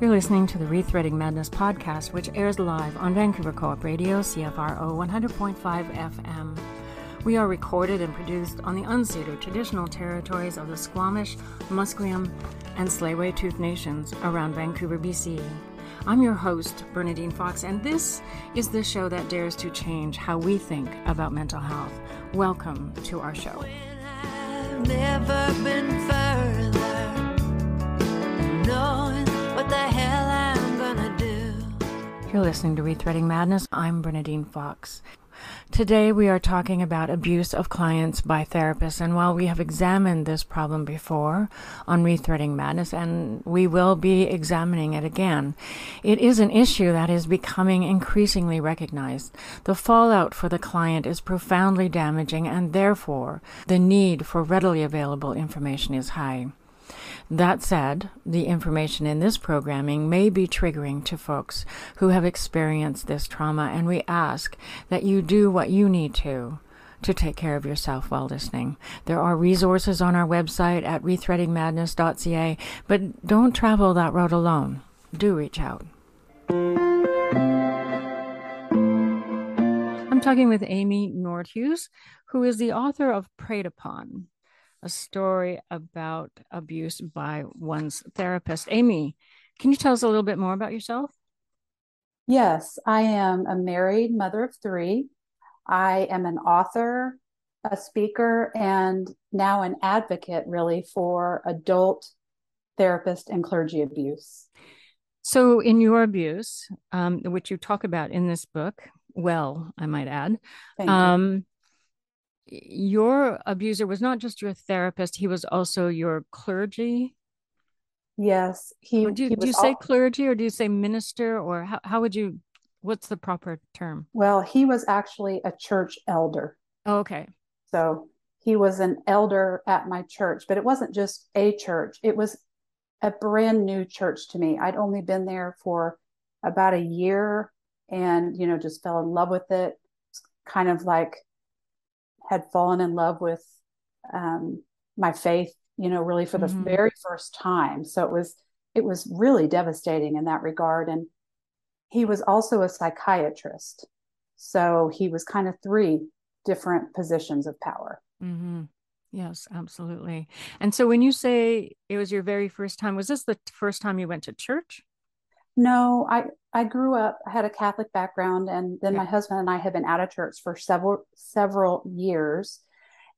You're listening to the Rethreading Madness podcast, which airs live on Vancouver Co-op Radio, CFRO 100.5 FM. We are recorded and produced on the unceded traditional territories of the Squamish, Musqueam, and Tsleil-Waututh nations around Vancouver, BC. I'm your host, Bernadine Fox, and this is the show that dares to change how we think about mental health. Welcome to our show. Listening to Rethreading Madness. I'm Bernadine Fox. Today we are talking about abuse of clients by therapists. And while we have examined this problem before on Rethreading Madness, and we will be examining it again, it is an issue that is becoming increasingly recognized. The fallout for the client is profoundly damaging, and therefore the need for readily available information is high. That said, the information in this programming may be triggering to folks who have experienced this trauma, and we ask that you do what you need to to take care of yourself while listening. There are resources on our website at rethreadingmadness.ca, but don't travel that road alone. Do reach out. I'm talking with Amy Nordhues, who is the author of Prayed Upon a story about abuse by one's therapist. Amy, can you tell us a little bit more about yourself? Yes, I am a married mother of three. I am an author, a speaker, and now an advocate really for adult therapist and clergy abuse. So, in your abuse, um, which you talk about in this book, well, I might add, um, your abuser was not just your therapist, he was also your clergy. Yes. He, do you, he do you say all... clergy or do you say minister or how, how would you, what's the proper term? Well, he was actually a church elder. Oh, okay. So he was an elder at my church, but it wasn't just a church, it was a brand new church to me. I'd only been there for about a year and, you know, just fell in love with it. kind of like had fallen in love with um, my faith, you know, really for the mm-hmm. very first time. So it was it was really devastating in that regard. And he was also a psychiatrist, so he was kind of three different positions of power. Mm-hmm. Yes, absolutely. And so when you say it was your very first time, was this the first time you went to church? No, I I grew up, I had a Catholic background, and then my husband and I had been out of church for several several years.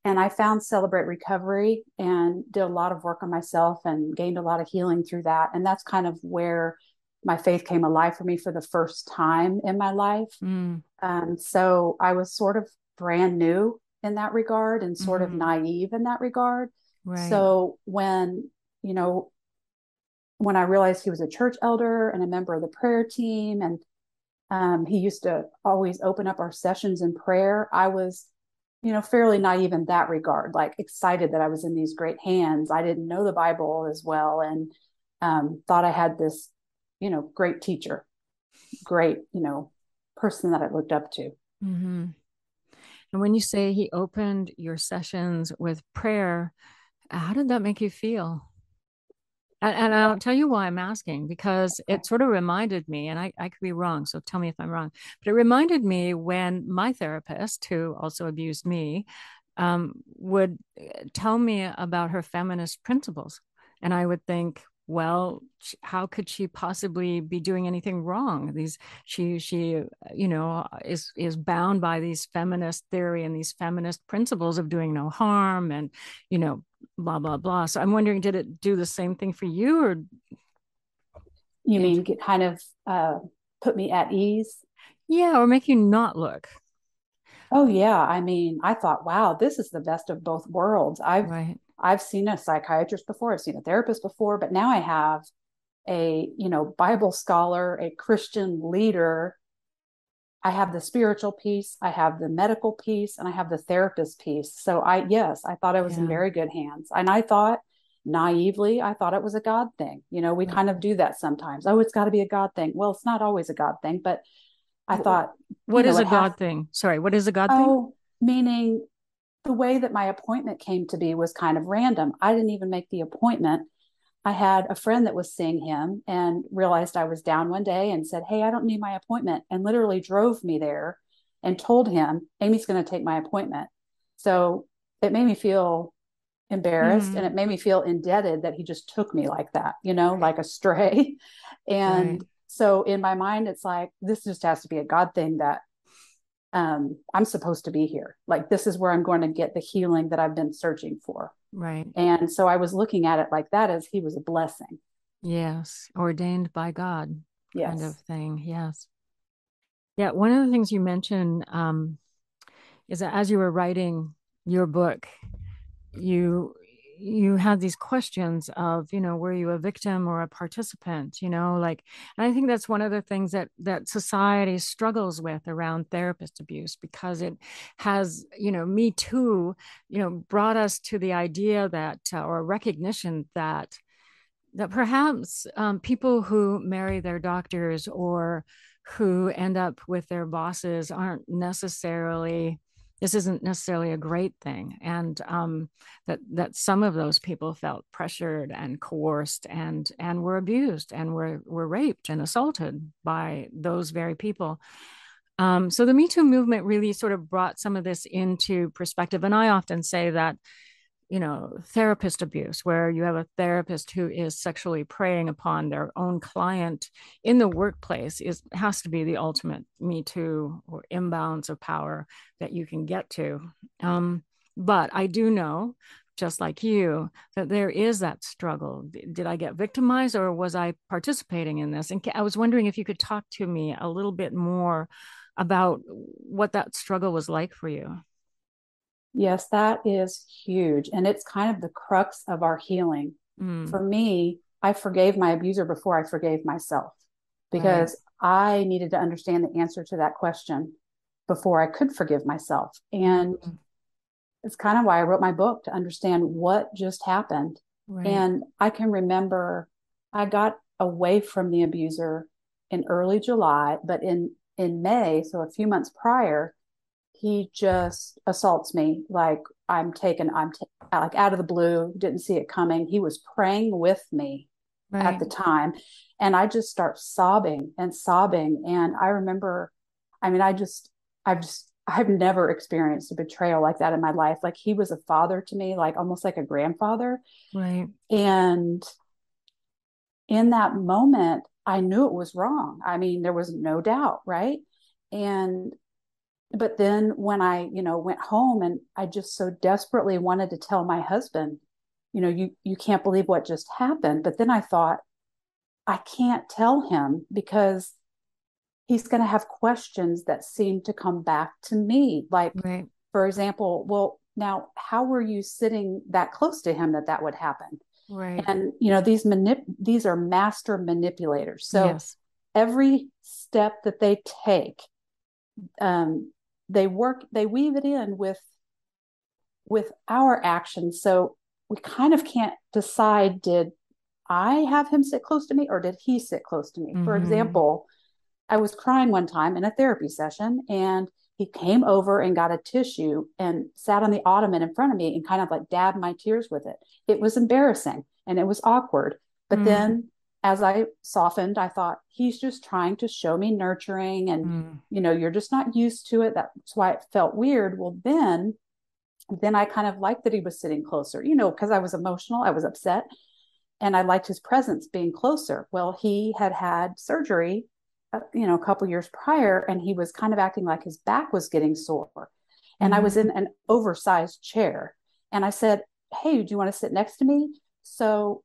And I found Celebrate Recovery and did a lot of work on myself and gained a lot of healing through that. And that's kind of where my faith came alive for me for the first time in my life. Mm. Um, so I was sort of brand new in that regard and sort mm-hmm. of naive in that regard. Right. So when, you know, when I realized he was a church elder and a member of the prayer team, and um, he used to always open up our sessions in prayer, I was, you know, fairly naive in that regard, like excited that I was in these great hands. I didn't know the Bible as well and um, thought I had this, you know, great teacher, great, you know, person that I looked up to. Mm-hmm. And when you say he opened your sessions with prayer, how did that make you feel? And, and, I'll tell you why I'm asking because it sort of reminded me, and I, I could be wrong, so tell me if I'm wrong, but it reminded me when my therapist, who also abused me, um, would uh, tell me about her feminist principles. And I would think, well how could she possibly be doing anything wrong these she she you know is is bound by these feminist theory and these feminist principles of doing no harm and you know blah blah blah. So i'm wondering did it do the same thing for you or? You mean get kind of uh, put me at ease? Yeah or make you not look. Oh yeah. I mean i thought wow this is the best of both worlds. I've right. i've seen a psychiatrist before. I've seen a therapist before but now i have a you know bible scholar a christian leader i have the spiritual piece i have the medical piece and i have the therapist piece. So i yes i thought i was yeah. in very good hands. And i thought naively i thought it was a god thing. You know we yeah. kind of do that sometimes. Oh it's got to be a god thing. Well it's not always a god thing but i thought what is know, a god thing? Sorry what is a god thing? oh, thing meaning the way that my appointment came to be was kind of random. I didn't even make the appointment i had a friend that was seeing him and realized i was down one day and said hey i don't need my appointment and literally drove me there and told him amy's going to take my appointment so it made me feel embarrassed mm-hmm. and it made me feel indebted that he just took me like that you know right. like a stray and right. so in my mind it's like this just has to be a god thing that um i'm supposed to be here. Like this is where i'm going to get the healing that i've been searching for. Right. And so i was looking at it like that as he was a blessing. Yes. Ordained by god yes. kind of thing. Yes. Yeah one of the things you mentioned um is that as you were writing your book you you had these questions of you know were you a victim or a participant you know like and i think that's one of the things that that society struggles with around therapist abuse because it has you know me too you know brought us to the idea that uh, or recognition that that perhaps um, people who marry their doctors or who end up with their bosses aren't necessarily this isn't necessarily a great thing. And um, that that some of those people felt pressured and coerced and and were abused and were were raped and assaulted by those very people. Um, so the me too movement really sort of brought some of this into perspective. And i often say that you know therapist abuse where you have a therapist who is sexually preying upon their own client in the workplace is has to be the ultimate me too or imbalance of power that you can get to. Um, but i do know just like you that there is that struggle. Did i get victimized or was i participating in this? And i was wondering if you could talk to me a little bit more about what that struggle was like for you Yes, that is huge. And it's kind of the crux of our healing. Mm. For me, I forgave my abuser before I forgave myself because right. I needed to understand the answer to that question before I could forgive myself. And mm. it's kind of why I wrote my book to understand what just happened. Right. And I can remember I got away from the abuser in early July, but in in May, so a few months prior, he just assaults me like I'm taken, I'm t- like out of the blue, didn't see it coming. He was praying with me right. at the time. And I just start sobbing and sobbing. And I remember, I mean, I just, I've just, I've never experienced a betrayal like that in my life. Like he was a father to me, like almost like a grandfather. Right. And in that moment, I knew it was wrong. I mean, there was no doubt, right? And but then when I, you know, went home and I just so desperately wanted to tell my husband, you know, you you can't believe what just happened. But then I thought, I can't tell him because he's going to have questions that seem to come back to me. Like, right. for example, well, now how were you sitting that close to him that that would happen? Right. And you know, these manip these are master manipulators. So yes. every step that they take um, they work they weave it in with with our actions so we kind of can't decide did i have him sit close to me or did he sit close to me mm-hmm. for example i was crying one time in a therapy session and he came over and got a tissue and sat on the ottoman in front of me and kind of like dabbed my tears with it it was embarrassing and it was awkward but mm-hmm. then as I softened, I thought he's just trying to show me nurturing and mm. you know, you're just not used to it. That's why it felt weird. Well, then then I kind of liked that he was sitting closer, you know, because I was emotional, I was upset. and I liked his presence being closer. Well, he had had surgery, uh, you know, a couple years prior, and he was kind of acting like his back was getting sore. And mm-hmm. I was in an oversized chair. And I said, Hey, do you want to sit next to me? So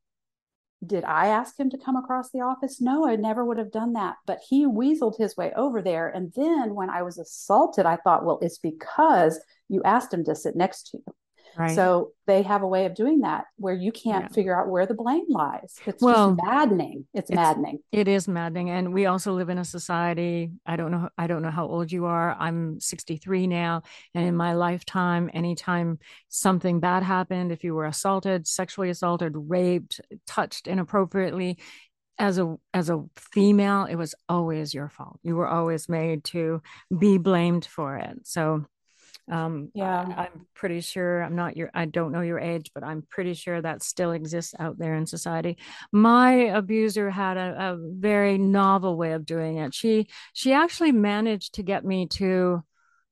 did I ask him to come across the office? No, I never would have done that. But he weaseled his way over there. And then when I was assaulted, I thought, well, it's because you asked him to sit next to you. Right. So they have a way of doing that where you can't yeah. figure out where the blame lies. It's well, just maddening. It's, it's, maddening. It is maddening. And we also live in a society. I don't know. I don't know how old you are. I'm 63 now. And in my lifetime, anytime something bad happened, if you were assaulted, sexually assaulted, raped, touched inappropriately, as a as a female it was always your fault you were always made to be blamed for it so um, yeah, I, am pretty sure I'm not your, I don't know your age, but I'm pretty sure that still exists out there in society. My abuser had a, a very novel way of doing it. She, she actually managed to get me to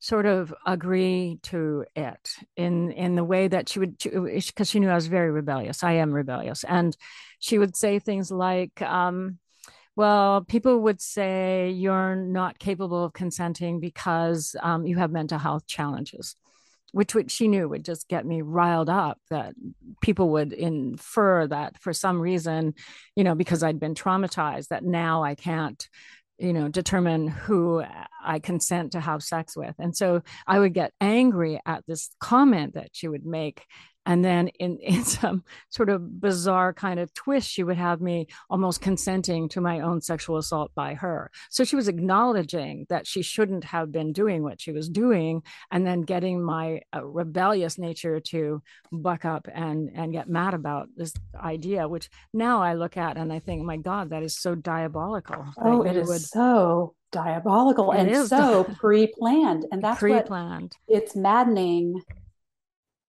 sort of agree to it in in the way that she would because she knew I was very rebellious. I am rebellious, and she would say things like, um, well, people would say you're not capable of consenting because um, you have mental health challenges, which, which she knew would just get me riled up. That people would infer that for some reason, you know, because I'd been traumatized, that now I can't you know determine who i consent to have sex with and so i would get angry at this comment that she would make and then in, in some sort of bizarre kind of twist she would have me almost consenting to my own sexual assault by her so she was acknowledging that she shouldn't have been doing what she was doing and then getting my uh, rebellious nature to buck up and and get mad about this idea which now i look at and i think my god that is so diabolical oh it is would, so diabolical and is. so pre-planned and that's pre-planned what, it's maddening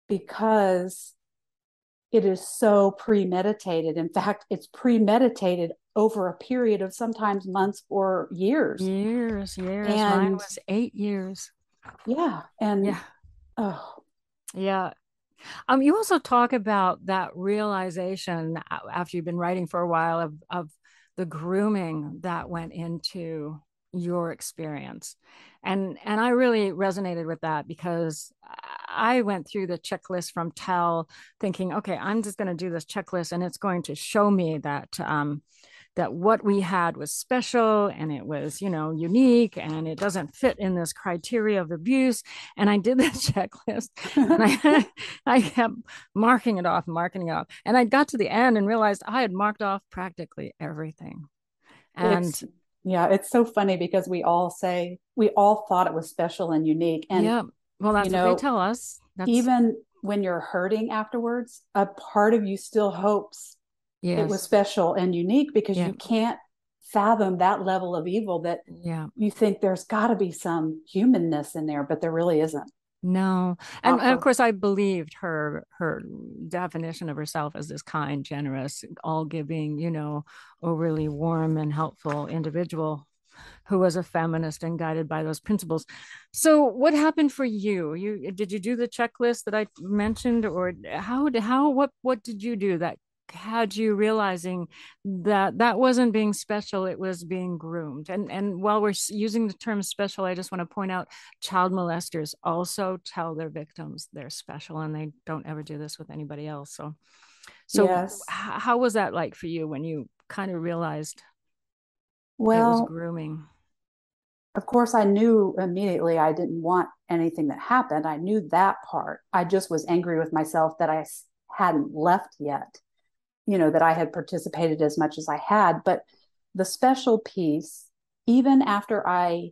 because it is so premeditated. In fact, it's premeditated over a period of sometimes months or years. Years, years. And, Mine was eight years. Yeah. And yeah. Oh. Yeah. Um, you also talk about that realization after you've been writing for a while of, of the grooming that went into your experience and and i really resonated with that because i went through the checklist from tell thinking okay i'm just going to do this checklist and it's going to show me that um that what we had was special and it was you know unique and it doesn't fit in this criteria of abuse. And i did this checklist and i i kept marking it off marking it off. And i got to the end and realized i had marked off practically everything. And it's, yeah, it's so funny because we all say we all thought it was special and unique. And yeah, well, that's you know, what they tell us. That's... Even when you're hurting afterwards, a part of you still hopes yes. it was special and unique because yeah. you can't fathom that level of evil that yeah. you think there's got to be some humanness in there, but there really isn't. No, and, and, of course, I believed her her definition of herself as this kind, generous, all giving, you know, overly warm and helpful individual who was a feminist and guided by those principles. So, what happened for you? You did you do the checklist that I mentioned, or how how what what did you do that had you realizing that that wasn't being special it was being groomed and and while we're using the term special i just want to point out child molesters also tell their victims they're special and they don't ever do this with anybody else so so yes. how was that like for you when you kind of realized well grooming. of course i knew immediately i didn't want anything that happened. I knew that part. I just was angry with myself that i hadn't left yet you know that i had participated as much as i had. But the special piece even after i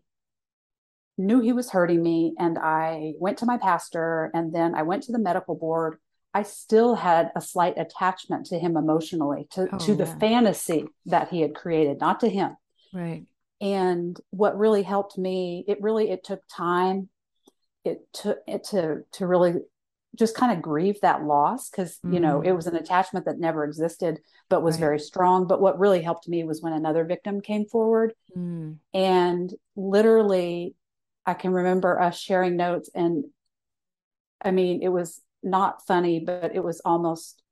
knew he was hurting me and i went to my pastor and then i went to the medical board i still had a slight attachment to him emotionally to, oh, to the fantasy that he had created not to him right and what really helped me it really it took time it took it to to really just kind of grieve that loss because mm-hmm. you know it mm. was an attachment that never existed but was right. very strong but what really helped me was when another victim came forward mm. and literally i can remember us sharing notes and i mean it was not funny but it was almost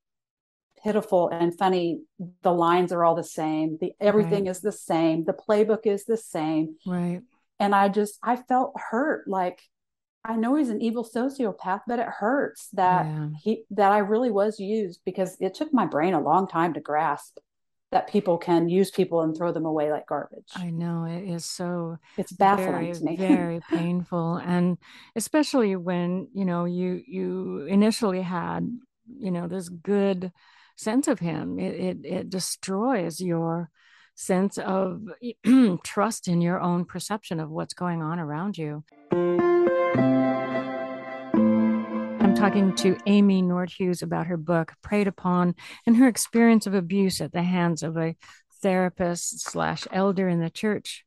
pitiful and funny. The lines are all the same. The everything right. is the same. The playbook is the same. Right. And I just I felt hurt. Like I know he's an evil sociopath, but it hurts that yeah. he that I really was used because it took my brain a long time to grasp that people can use people and throw them away like garbage. I know it is so it's baffling very, to me. very painful and especially when, you know, you you initially had, you know, this good sense of him. It it, it destroys your sense of trust in your own perception of what's going on around you. I'm talking to Amy Nordhues about her book, Prayed Upon, and her experience of abuse at the hands of a therapist slash elder in the church.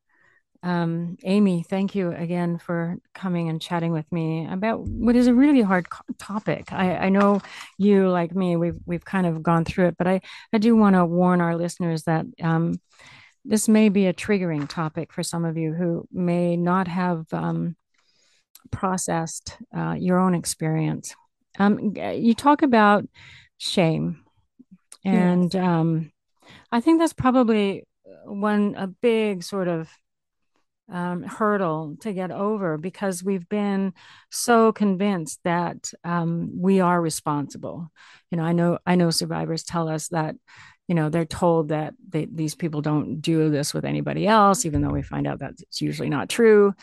Um, Amy, thank you again for coming and chatting with me about what is a really hard topic. I, I know you, like me, we've we've kind of gone through it, but I I do want to warn our listeners that um, this may be a triggering topic for some of you who may not have um, processed uh, your own experience. Um, you talk about shame, and um, I think that's probably one a big sort of um, hurdle to get over because we've been so convinced that um, we are responsible. You know, I know I know survivors tell us that you know they're told that they, these people don't do this with anybody else, even though we find out that it's usually not true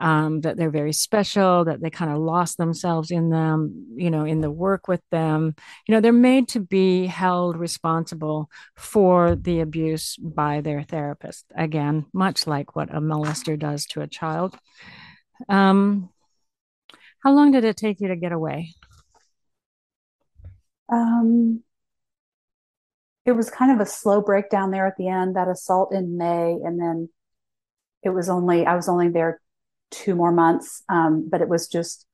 um, that they're very special, that they kind of lost themselves in them, you know, in the work with them. You know, they're made to be held responsible for the abuse by their therapist. Again, much like what a molester does to a child. Um, how long did it take you to get away? Um, it was kind of a slow breakdown there at the end, that assault in May. And then it was only, I was only there two more months. Um, but it was just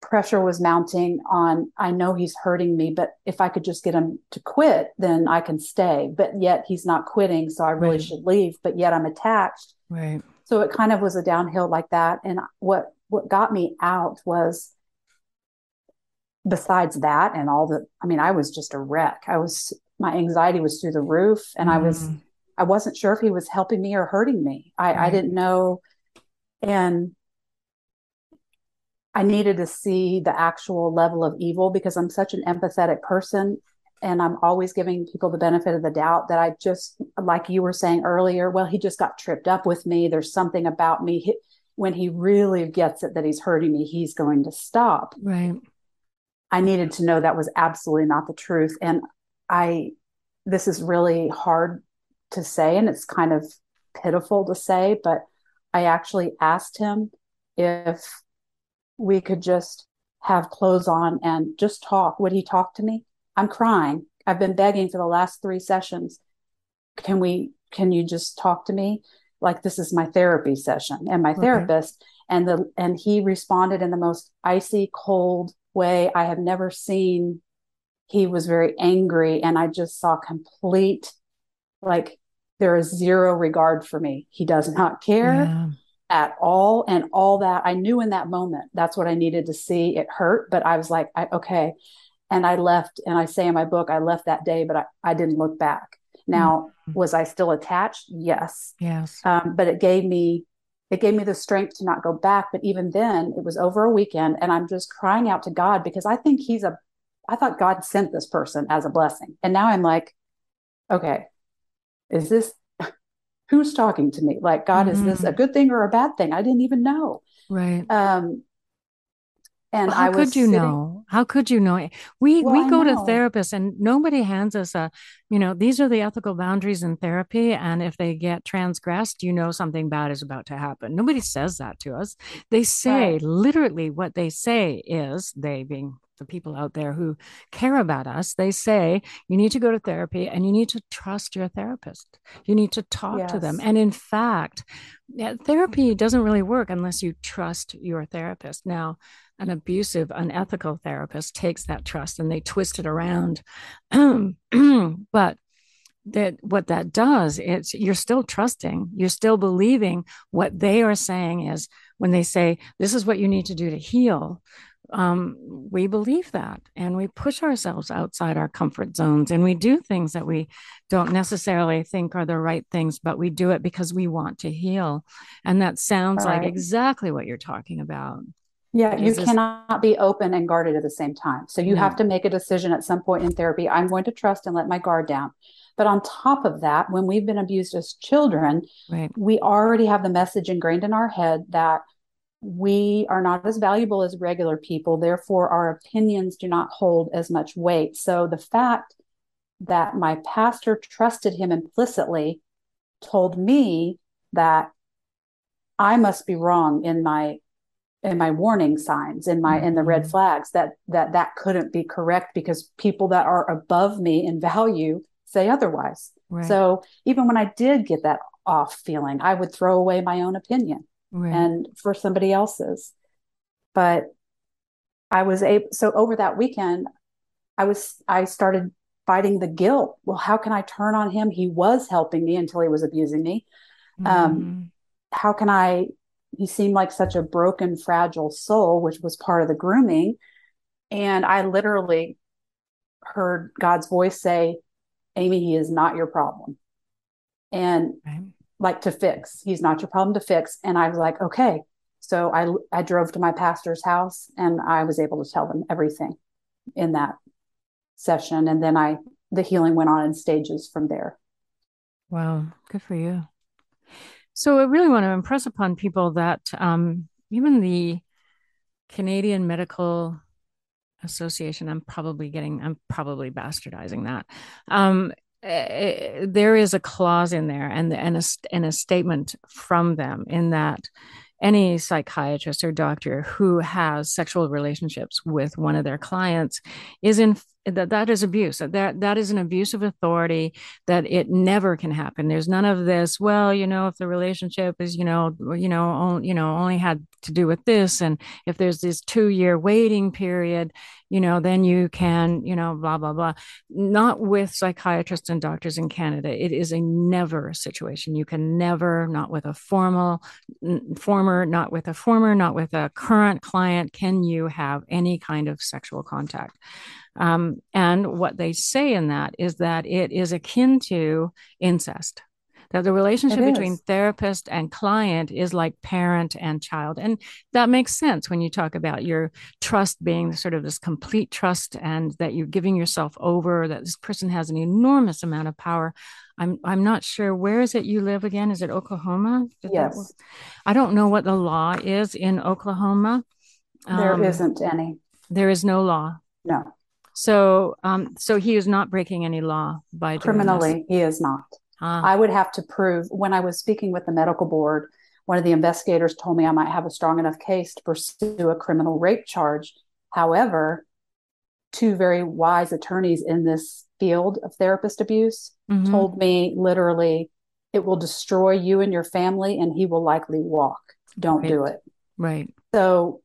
pressure was mounting on, I know he's hurting me, but if I could just get him to quit, then I can stay. But yet he's not quitting. So I really right. should leave, but yet I'm attached. Right. So it kind of was a downhill like that. And what, what got me out was besides that and all the, I mean, I was just a wreck. I was, my anxiety was through the roof and mm. I was, mm. I wasn't sure if he was helping me or hurting me. I, right. I didn't know and I needed to see the actual level of evil because I'm such an empathetic person and I'm always giving people the benefit of the doubt that I just, like you were saying earlier, well, he just got tripped up with me. There's something about me. He, when he really gets it that he's hurting me, he's going to stop. Right. I needed to know that was absolutely not the truth. And I, this is really hard to say and it's kind of pitiful to say, but I actually asked him if we could just have clothes on and just talk. Would he talk to me? I'm crying. I've been begging for the last three sessions. Can we, can you just talk to me? Like this is my therapy session and my okay. therapist. And the, and he responded in the most icy cold way I have never seen. He was very angry and I just saw complete, like there is zero regard for me. He does not care yeah. at all. And all that I knew in that moment, that's what I needed to see. It hurt, but I was like, I, okay. And I left, and I say in my book, I left that day, but I, I didn't look back. Now, mm-hmm. was I still attached? Yes. Yes. Um, but it gave me, it gave me the strength to not go back. But even then, it was over a weekend, and I'm just crying out to God because I think He's a, I thought God sent this person as a blessing, and now I'm like, okay, is this who's talking to me? Like, God, mm-hmm. is this a mm-hmm. good thing or a bad thing? I didn't even know. Right. Um, and well, how could you sitting, know? How could you know? We well, we go to therapists and nobody hands us a, you know, these are the ethical boundaries in therapy, and if they get transgressed, you know something bad is about to happen. Nobody says that to us. They say right. literally what they say is they being the people out there who care about us, they say you need to go to therapy and you need to trust your therapist. You need to talk yes. to them. And in fact, therapy mm-hmm. doesn't really work unless you trust your therapist. Now, an abusive, unethical therapist takes that trust and they twist it around. but that what that does it's you're still trusting you're still believing what they are saying is when they say this is what you need to do to heal um, we believe that and we push ourselves outside our comfort zones and we do things that we don't necessarily think are the right things, but we do it because we want to heal. And that sounds right. like exactly what you're talking about. Yeah, you this... cannot be open and guarded at the same time. So you have to make a decision at some point in therapy. I'm going to trust and let my guard down. But on top of that, when we've been abused as children, right. we already have the message ingrained in our head that we are not as valuable as regular people. Therefore, our opinions do not hold as much weight. So the fact that my pastor trusted him implicitly told me that I must be wrong in my in my warning signs in my in the red mm-hmm. flags that that that couldn't be correct because people that are above me in value say otherwise right. so even when i did get that off feeling i would throw away my own opinion right. and for somebody else's but i was able so over that weekend i was i started fighting the guilt well how can i turn on him he was helping me until he was abusing me um, mm-hmm. um how can i he seemed like such a broken, fragile soul, which was part of the grooming. And I literally heard God's voice say, Amy, he is not your problem. And right. Like to fix, he's not your problem to fix. And I was like, okay. So I, I drove to my pastor's house and I was able to tell them everything in that session. And then I, the healing went on in stages from there. Wow. Good for you. So I really want to impress upon people that um, even the Canadian Medical Association, I'm probably getting, I'm probably bastardizing that. Um, uh, there is a clause in there and, and, a, and a statement from them in that any psychiatrist or doctor who has sexual relationships with one of their clients is in that that is abuse. That that is an abuse of authority that it never can happen. There's none of this well you know if the relationship is you know you know only, you know only had to do with this and if there's this 2 year waiting period you know then you can you know blah blah blah. Not with psychiatrists and doctors in Canada. It is a never situation. You can never not with a formal former not with a former not with a current client can you have any kind of sexual contact? Um, and what they say in that is that it is akin to incest that the relationship between therapist and client is like parent and child. And that makes sense when you talk about your trust being sort of this complete trust and that you're giving yourself over, that this person has an enormous amount of power. I'm I'm not sure where is it you live again? Is it Oklahoma? Did yes. I don't know what the law is in Oklahoma. There um, not any. There is no law. No. So, um, so he is not breaking any law by criminally. He is not. I would have to prove when I was speaking with the medical board. One of the investigators told me I might have a strong enough case to pursue a criminal rape charge. However, two very wise attorneys in this field of therapist abuse mm-hmm. told me literally, it will destroy you and your family, and he will likely walk. Don't right. do it. Right. So,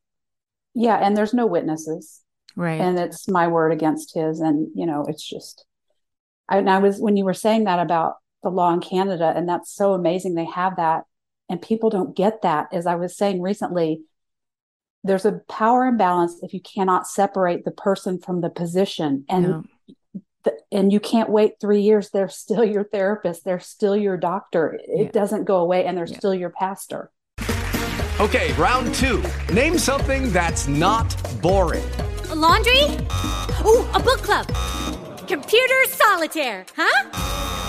yeah, and there's no witnesses right and it's my word against his and you know it's just I, and I was when you were saying that about the law in Canada and that's so amazing they have that and people don't get that as I was saying recently there's a power imbalance if you cannot separate the person from the position and yeah. and you can't wait 3 years they're still your therapist they're still your doctor it yeah. doesn't go away and they're yeah. still your pastor okay round 2 name something that's not boring laundry? Ooh, a book club. Computer solitaire, huh?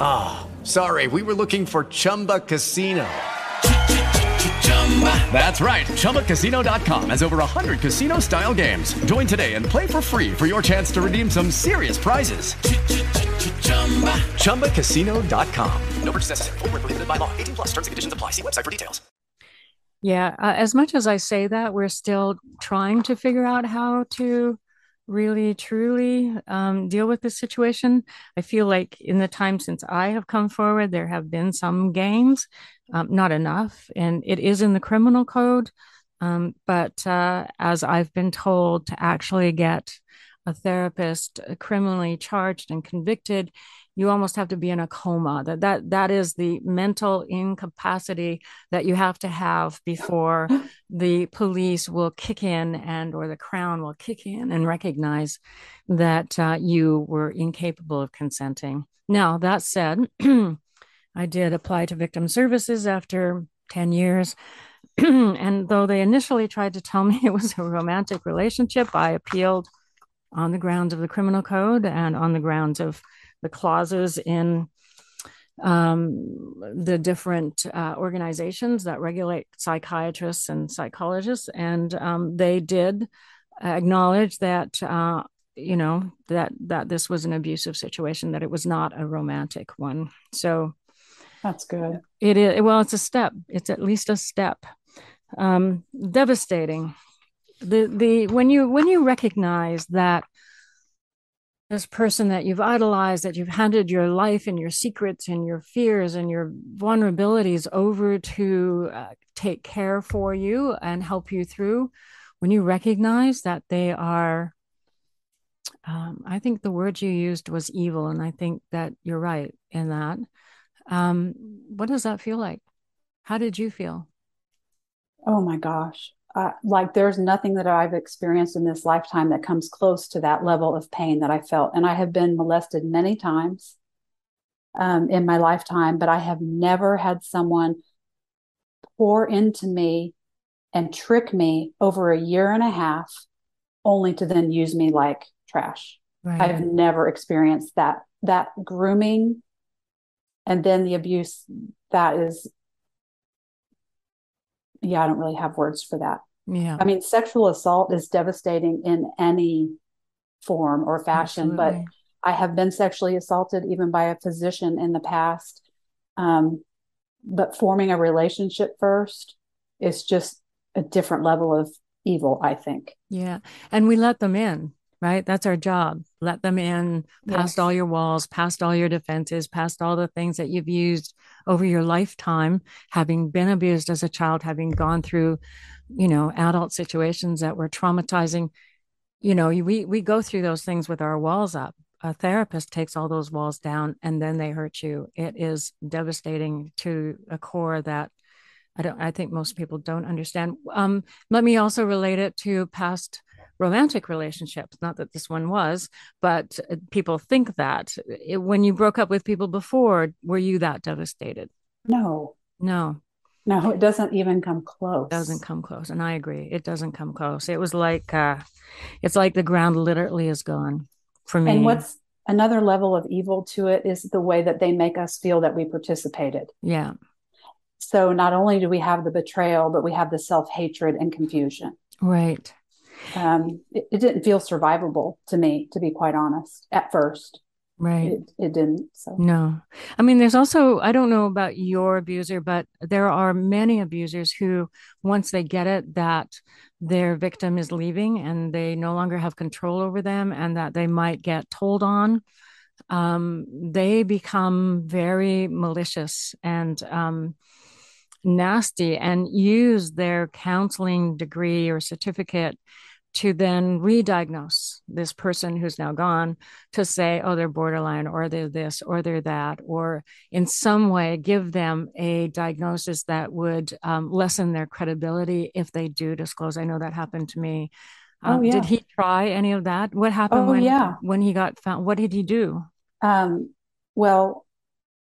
Ah, oh, sorry, we were looking for Chumba Casino. That's right. ChumbaCasino.com has over 100 casino style games. Join today and play for free for your chance to redeem some serious prizes. ChumbaCasino.com. No purchase necessary. Full prohibited by law. 18 plus terms and conditions apply. See website for details. Yeah, uh, as much as I say that, we're still trying to figure out how to really truly um, deal with this situation. I feel like in the time since I have come forward, there have been some gains, um, not enough, and it is in the criminal code. Um, but uh, as I've been told to actually get a therapist criminally charged and convicted, you almost have to be in a coma. That that that is the mental incapacity that you have to have before the police will kick in and or the crown will kick in and recognize that uh, you were incapable of consenting. Now that said, I did apply to victim services after 10 years. and though they initially tried to tell me it was a romantic relationship, I appealed on the grounds of the criminal code and on the grounds of the clauses in um, the different uh, organizations that regulate psychiatrists and psychologists. And um, they did acknowledge that. Uh, you know that that this was an abusive situation that it was not a romantic one so that's good it is well it's a step it's at least a step um, devastating the the when you when you recognize that this person that you've idolized that you've handed your life and your secrets and your fears and your vulnerabilities over to uh, take care for you and help you through when you recognize that they are um, i think the word you used was evil and i think that you're right in that. Um, what does that feel like? How did you feel? Oh my gosh uh, like there's nothing that I've experienced in this lifetime that comes close to that level of pain that I felt. And I have been molested many times um, in my lifetime, but I have never had someone pour into me and trick me over a year and a half, only to then use me like trash. Right. I've never experienced that that grooming and then the abuse that is yeah, I don't really have words for that. Yeah. I mean, sexual assault is devastating in any form or fashion, Absolutely. but I have been sexually assaulted even by a physician in the past. Um, but forming a relationship first is just a different level of evil, I think. Yeah. And we let them in right? That's our job. Let them in past yes. all your walls, past all your defenses, past all the things that you've used over your lifetime, having been abused as a child, having gone through, you know, adult situations that were traumatizing. You know, we we go through those things with our walls up. A therapist takes all those walls down and then they hurt you. It is devastating to a core that I don't I think most people don't understand. Um, let me also relate it to past romantic relationships. Not that this one was, but uh, people think that. It, when you broke up with people before, were you that devastated? No. No. No, it doesn't even come close. It doesn't come close. And I agree. It doesn't come close. It was like uh it's like the ground literally is gone for me. And what's another level of evil to it is the way that they make us feel that we participated. Yeah. So not only do we have the betrayal, but we have the self-hatred and confusion. Right um, it, it, didn't feel survivable to me, to be quite honest, at first. Right. It, it didn't. So, no. I mean, there's also, I don't know about your abuser, but there are many abusers who, once they get it, that their victim is leaving and they no longer have control over them and that they might get told on, um, they become very malicious and, um, nasty and use their counseling degree or certificate to then re-diagnose this person who's now gone to say oh they're borderline or they're this or they're that or in some way give them a diagnosis that would um, lessen their credibility if they do disclose. I know that happened to me. Um, oh, yeah. did he try any of that? What happened oh, when, yeah. when he got found? What did he do? Um, well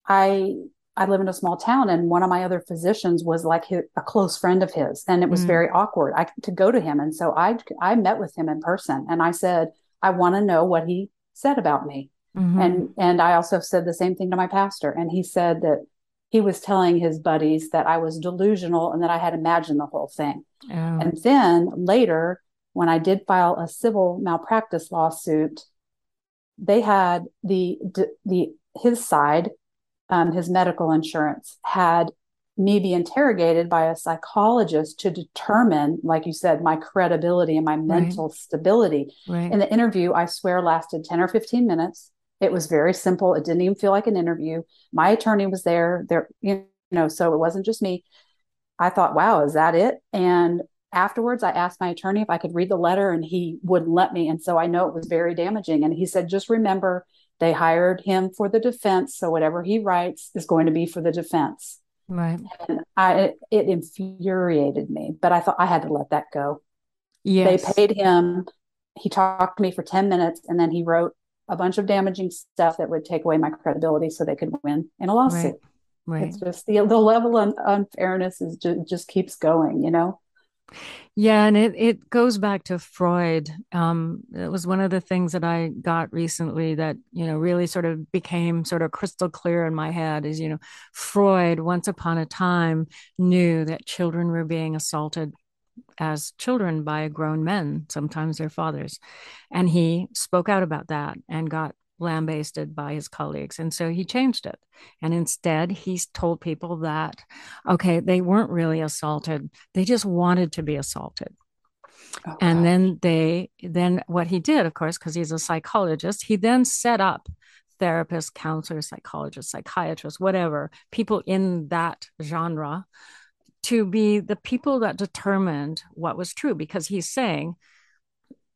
i I live in a small town, and one of my other physicians was like his, a close friend of his, and it was mm very awkward I, to go to him. And so I I met with him in person, and I said, I want to know what he said about me, mm-hmm. and and I also said the same thing to my pastor, and he said that he was telling his buddies that I was delusional and that I had imagined the whole thing. Oh. And then later, when I did file a civil malpractice lawsuit, they had the the his side um, his medical insurance had me be interrogated by a psychologist to determine, like you said, my credibility and my mental right. stability. Right. And the interview, I swear, lasted 10 or 15 minutes. It was very simple. It didn't even feel like an interview. My attorney was there. There, you know, so it wasn't just me. I thought, wow, is that it? And afterwards I asked my attorney if I could read the letter and he wouldn't let me. And so I know it was very damaging. And he said, just remember they hired him for the defense. So whatever he writes is going to be for the defense. Right. And I, it, it infuriated me, but I thought I had to let that go. Yes. They paid him. He talked to me for 10 minutes and then he wrote a bunch of damaging stuff that would take away my credibility so they could win in a lawsuit. Right. Right. It's just the, the level of unfairness is just, just keeps going, you know? Yeah, and it, it goes back to Freud. Um, it was one of the things that I got recently that, you know, really sort of became sort of crystal clear in my head is, you know, Freud once upon a time knew that children were being assaulted as children by grown men, sometimes their fathers. And he spoke out about that and got lambasted by his colleagues. And so he changed it. And instead, he's told people that, okay, they weren't really assaulted, they just wanted to be assaulted. Oh, and gosh. then they, then what he did, of course, because he's a psychologist, he then set up therapists, counselors, psychologists, psychiatrists, whatever, people in that genre to be the people that determined what was true because he's saying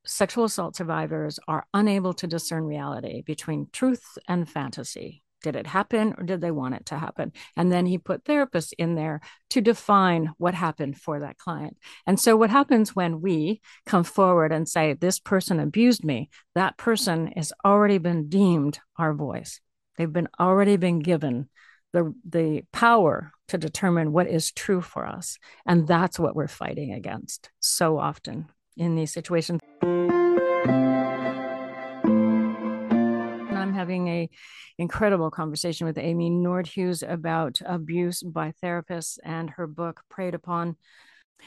sexual assault survivors are unable to discern reality between truth and fantasy. Did it happen or did they want it to happen? And then he put therapists in there to define what happened for that client. And so, what happens when we come forward and say, This person abused me, that person has already been deemed our voice. They've been already been given the the power to determine what is true for us and that's what we're fighting against so often in these situations i'm having a incredible conversation with amy nordhues about abuse by therapists and her book prayed upon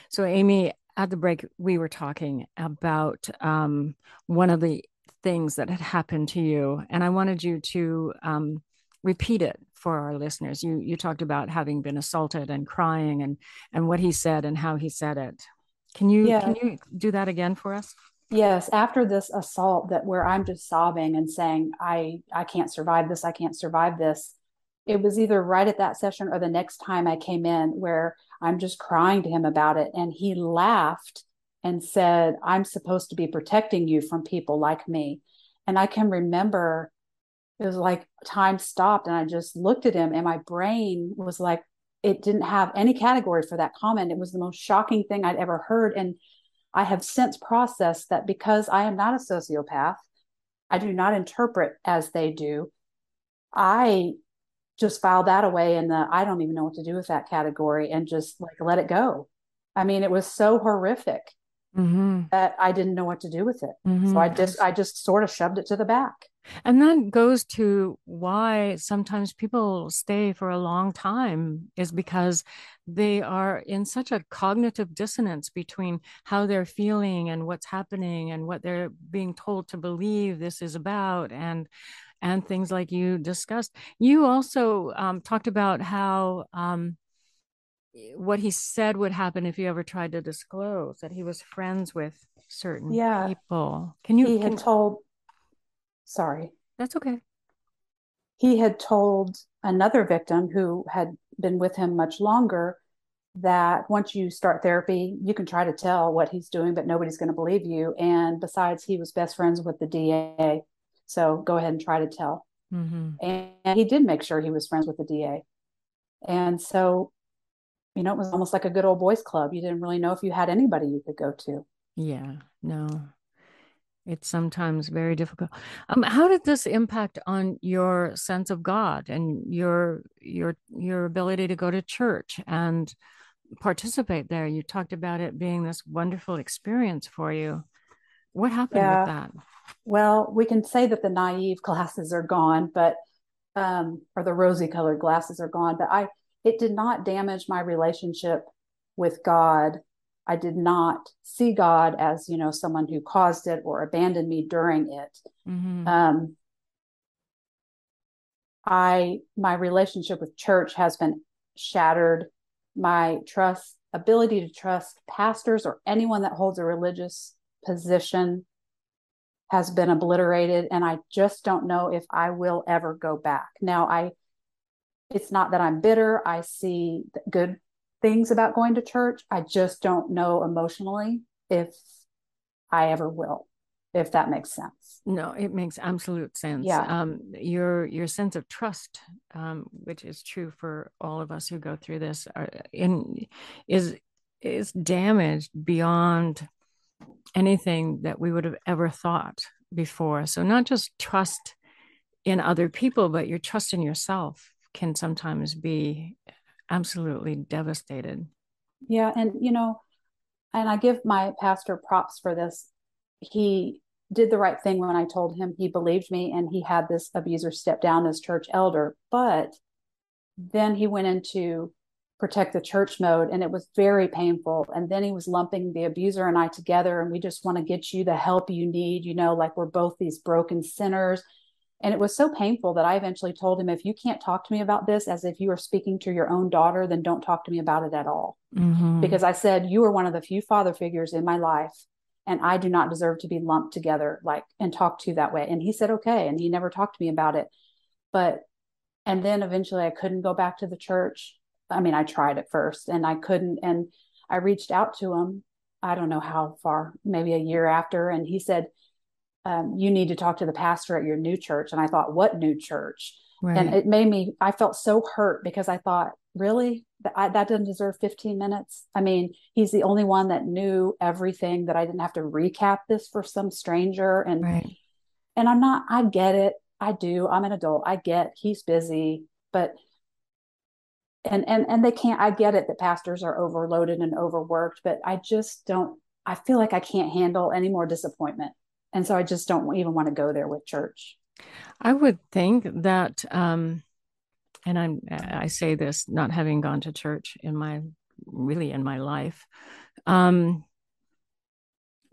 so amy at the break we were talking about um, one of the things that had happened to you and i wanted you to um, repeat it for our listeners. You you talked about having been assaulted and crying and and what he said and how he said it. Can you yeah. can you do that again for us? Yes, after this assault that where I'm just sobbing and saying I I can't survive this, I can't survive this. It was either right at that session or the next time I came in where I'm just crying to him about it and he laughed and said, "I'm supposed to be protecting you from people like me." And I can remember it was like time stopped and I just looked at him and my brain was like, it didn't have any category for that comment. It was the most shocking thing I'd ever heard. And I have since processed that because I am not a sociopath, I do not interpret as they do. I just filed that away in the I don't even know what to do with that category and just like let it go. I mean, it was so horrific mm-hmm. that I didn't know what to do with it. Mm-hmm. So I just I just sort of shoved it to the back. And that goes to why sometimes people stay for a long time is because they are in such a cognitive dissonance between how they're feeling and what's happening and what they're being told to believe this is about and and things like you discussed. You also um, talked about how um, what he said would happen if you ever tried to disclose that he was friends with certain yeah. people. Can you? He can, had told Sorry. That's okay. He had told another victim who had been with him much longer that once you start therapy, you can try to tell what he's doing, but nobody's going to believe you. And besides, he was best friends with the DA. So go ahead and try to tell. Mm-hmm. And he did make sure he was friends with the DA. And so, you know, it was almost like a good old boys club. You didn't really know if you had anybody you could go to. Yeah, no, it's sometimes very difficult um, how did this impact on your sense of god and your your your ability to go to church and participate there you talked about it being this wonderful experience for you what happened yeah. with that well we can say that the naive glasses are gone but um or the rosy colored glasses are gone but i it did not damage my relationship with god I did not see God as, you know, someone who caused it or abandoned me during it. Mm-hmm. Um, I my relationship with church has been shattered. My trust ability to trust pastors or anyone that holds a religious position has been obliterated and I just don't know if I will ever go back. Now I it's not that I'm bitter. I see good things about going to church. I just don't know emotionally if I ever will, if that makes sense. No, it makes absolute sense. Yeah. Um, your your sense of trust, um, which is true for all of us who go through this, are in is is damaged beyond anything that we would have ever thought before. So not just trust in other people, but your trust in yourself can sometimes be absolutely devastated. Yeah. And, you know, and I give my pastor props for this. He did the right thing when I told him he believed me and he had this abuser step down as church elder. But then he went into protect the church mode and it was very painful and then he was lumping the abuser and i together and we just want to get you the help you need you know like we're both these broken sinners and it was so painful that i eventually told him if you can't talk to me about this as if you are speaking to your own daughter then don't talk to me about it at all mm-hmm. because i said you are one of the few father figures in my life and i do not deserve to be lumped together like and talked to that way and he said okay and he never talked to me about it but and then eventually i couldn't go back to the church I mean, I tried at first and I couldn't. And I reached out to him. I don't know how far, maybe a year after. And he said, um, You need to talk to the pastor at your new church. And I thought, What new church? Right. And it made me, I felt so hurt because I thought, Really? That, I, that doesn't deserve 15 minutes. I mean, he's the only one that knew everything that I didn't have to recap this for some stranger. And, right. and I'm not, I get it. I do. I'm an adult. I get he's busy, but and and and they can't i get it that pastors are overloaded and overworked but i just don't i feel like i can't handle any more disappointment and so i just don't even want to go there with church. I would think that um and i'm i say this not having gone to church in my really in my life um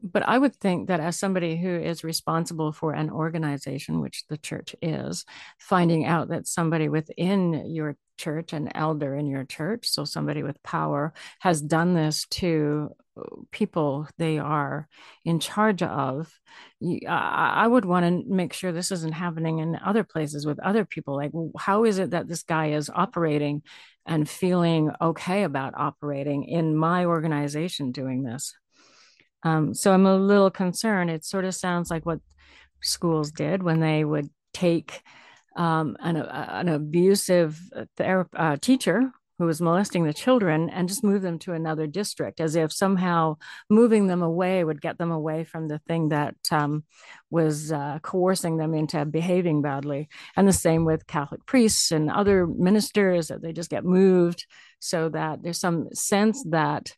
but I would think that as somebody who is responsible for an organization, which the church is, finding out that somebody within your church, an elder in your church, so somebody with power, has done this to people they are in charge of, I would want to make sure this isn't happening in other places with other people. Like, how is it that this guy is operating and feeling okay about operating in my organization doing this? Um, so I'm a little concerned. It sort of sounds like what schools did when they would take um, an, an abusive ther- uh, teacher who was molesting the children and just move them to another district as if somehow moving them away would get them away from the thing that um, was uh, coercing them into behaving badly and the same with catholic priests and other ministers that they just get moved so that there's some sense that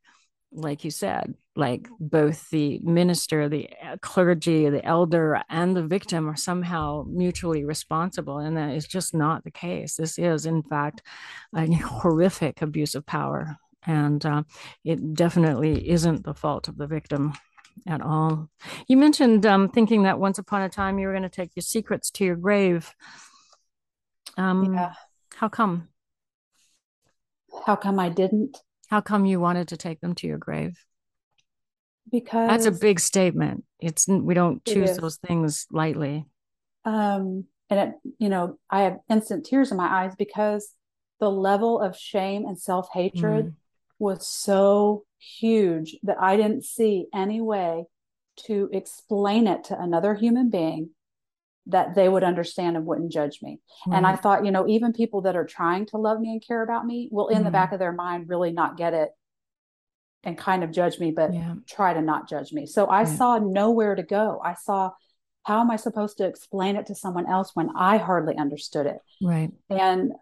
like you said, like both the minister, the uh, clergy, the elder, and the victim are somehow mutually responsible. And that is just not the case. This is, in fact, a horrific abuse of power. And uh, it definitely isn't the fault of the victim at all. You mentioned um, thinking that once upon a time you were going to take your secrets to your grave. Um, yeah. How come? How come I didn't? How come you wanted to take them to your grave? Because that's a big statement. It's we don't choose those things lightly. Um, and it, you know, I have instant tears in my eyes because the level of shame and self hatred mm. was so huge that I didn't see any way to explain it to another human being that they would understand and wouldn't judge me. Mm. And I thought, you know, even people that are trying to love me and care about me will, in mm. the back of their mind, really not get it and kind of judge me, but yeah. try to not judge me. So I saw nowhere to go. I saw, how am I supposed to explain it to someone else when I hardly understood it? Right. And,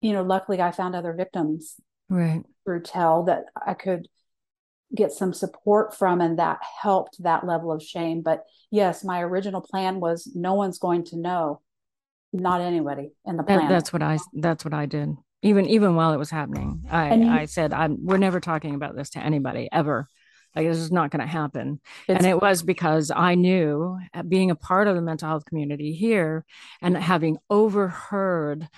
you know, luckily I found other victims right through tell that I could get some support from and that helped that level of shame but yes my original plan was no one's going to know not anybody in the plan that's what i that's what i did even even while it was happening i you, i said i'm we're never talking about this to anybody ever. Like this is not going to happen. And it was because i knew uh, being a part of the mental health community here and having overheard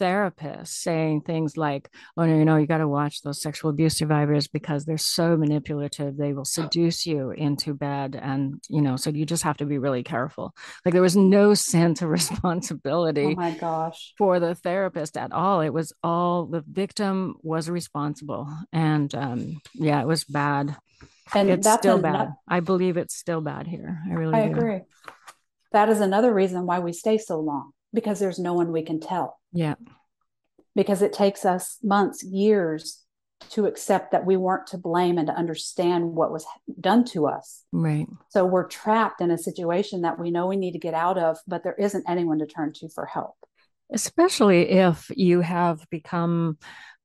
therapist saying things like, "Oh no, you know, you got to watch those sexual abuse survivors because they're so manipulative. They will seduce you into bed, and you know, so you just have to be really careful." Like there was no sense of responsibility. Oh my gosh. For the therapist at all, it was all the victim was responsible, and um, yeah, it was bad. And it's still bad. I believe it's still bad here. I really I do. agree. That is another reason why we stay so long because there's no one we can tell. Yeah. Because it takes us months, years to accept that we weren't to blame and to understand what was done to us. Right. So we're trapped in a situation that we know we need to get out of, but there isn't anyone to turn to for help. Especially if you have become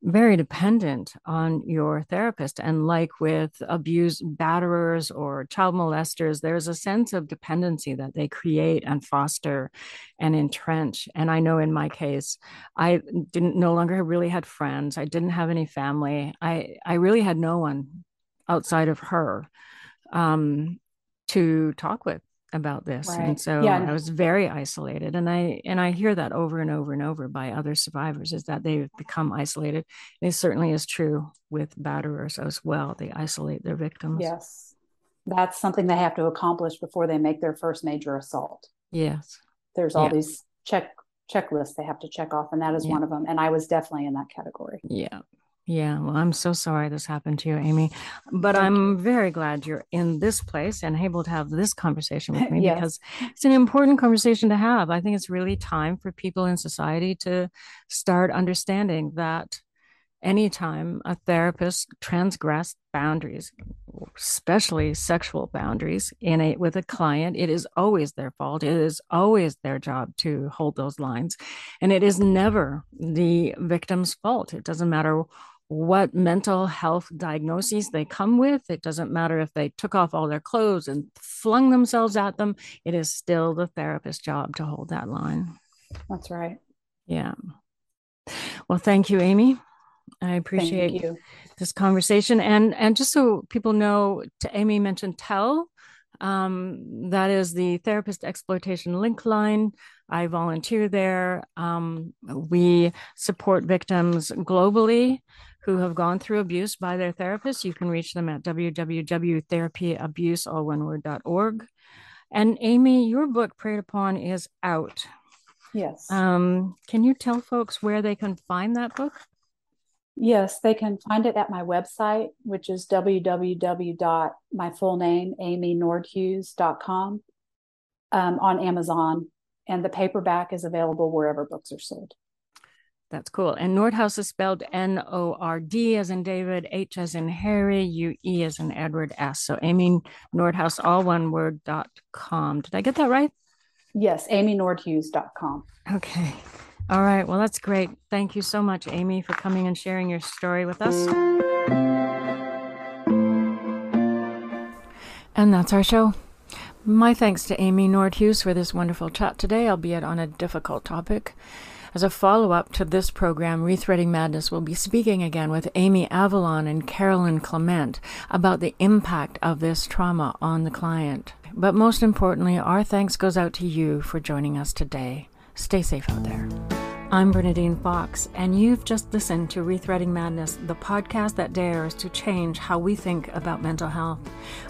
very dependent on your therapist. And like with abuse batterers or child molesters, there's a sense of dependency that they create and foster and entrench. And I know in my case, I didn't no longer really had friends. I didn't have any family. I, I really had no one outside of her um, to talk with about this right. and so yeah. i was very isolated and i and i hear that over and over and over by other survivors is that they've become isolated it certainly is true with batterers as well they isolate their victims yes that's something they have to accomplish before they make their first major assault yes there's all yeah. these check checklists they have to check off and that is yeah. one of them and i was definitely in that category yeah yeah, well, I'm so sorry this happened to you, Amy, but I'm very glad you're in this place and able to have this conversation with me yes. because it's an important conversation to have. I think it's really time for people in society to start understanding that anytime a therapist transgressed boundaries, especially sexual boundaries in a with a client, it is always their fault. It is always their job to hold those lines. And it is never the victim's fault. It doesn't matter what mental health diagnoses they come with. It doesn't matter if they took off all their clothes and flung themselves at them, it is still the therapist's job to hold that line. That's right. Yeah. Well, thank you, Amy. I appreciate this conversation. And and just so people know, to Amy mentioned Tell. Um, that is the therapist exploitation link line. I volunteer there. Um, we support victims globally who have gone through abuse by their therapist. You can reach them at www.therapyabuse.org. And Amy, your book, Prayed Upon, is out. Yes. Um, can you tell folks where they can find that book? Yes, they can find it at my website, which is www.myfullname, um, on Amazon. And the paperback is available wherever books are sold. That's cool. And Nordhues is spelled N O R D as in David, H as in Harry, U E as in Edward S. So Amy Nordhues, all one word dot com. Did I get that right? Yes, amynordhues.com. Okay. All right. Well, that's great. Thank you so much, Amy, for coming and sharing your story with us. And that's our show. My thanks to Amy Nordhues for this wonderful chat today, albeit on a difficult topic. As a follow up to this program, Rethreading Madness will be speaking again with Amy Avalon and Carolyn Clement about the impact of this trauma on the client. But most importantly, our thanks goes out to you for joining us today. Stay safe out there. I'm Bernadine Fox, and you've just listened to Rethreading Madness, the podcast that dares to change how we think about mental health.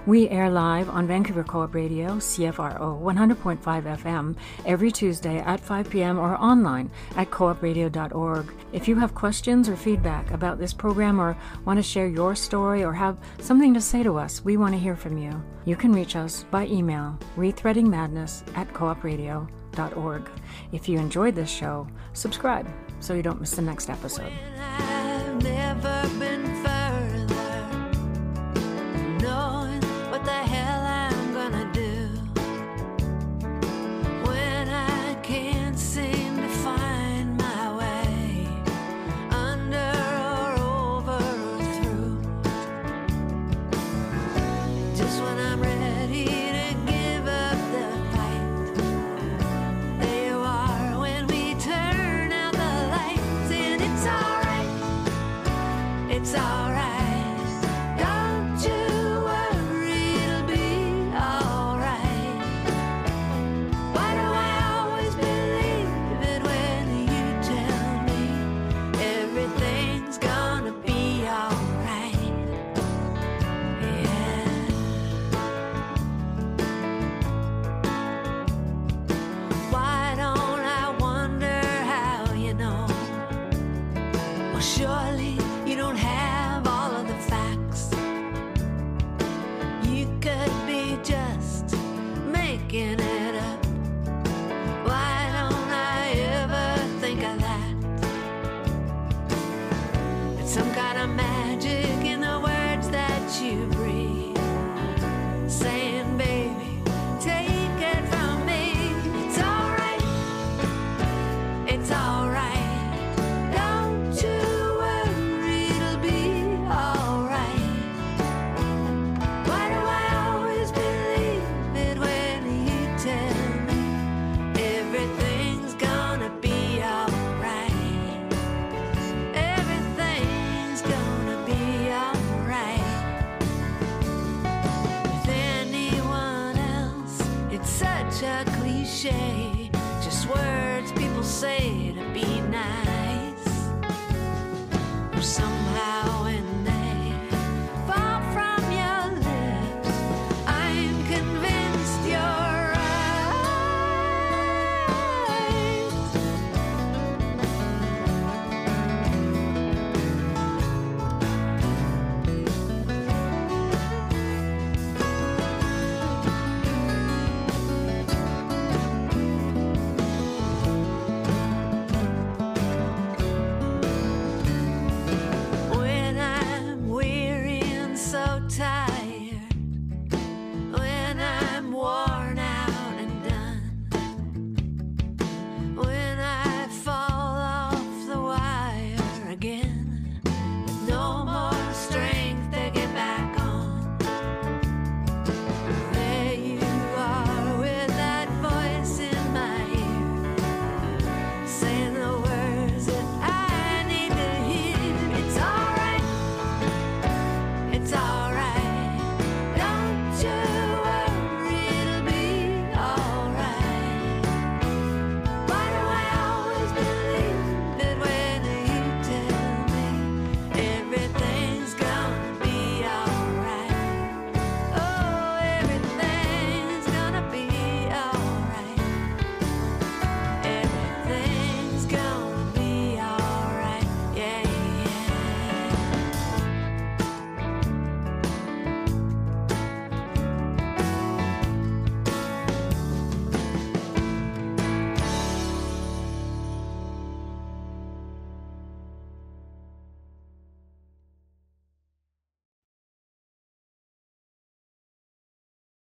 We air live on Vancouver Co op Radio, CFRO 100.5 FM, every Tuesday at 5 p.m. or online at coopradio.org. If you have questions or feedback about this program or want to share your story or have something to say to us, we want to hear from you. You can reach us by email, rethreadingmadness at coopradio.org. If you enjoyed this show, subscribe so you don't miss the next episode. Cliche.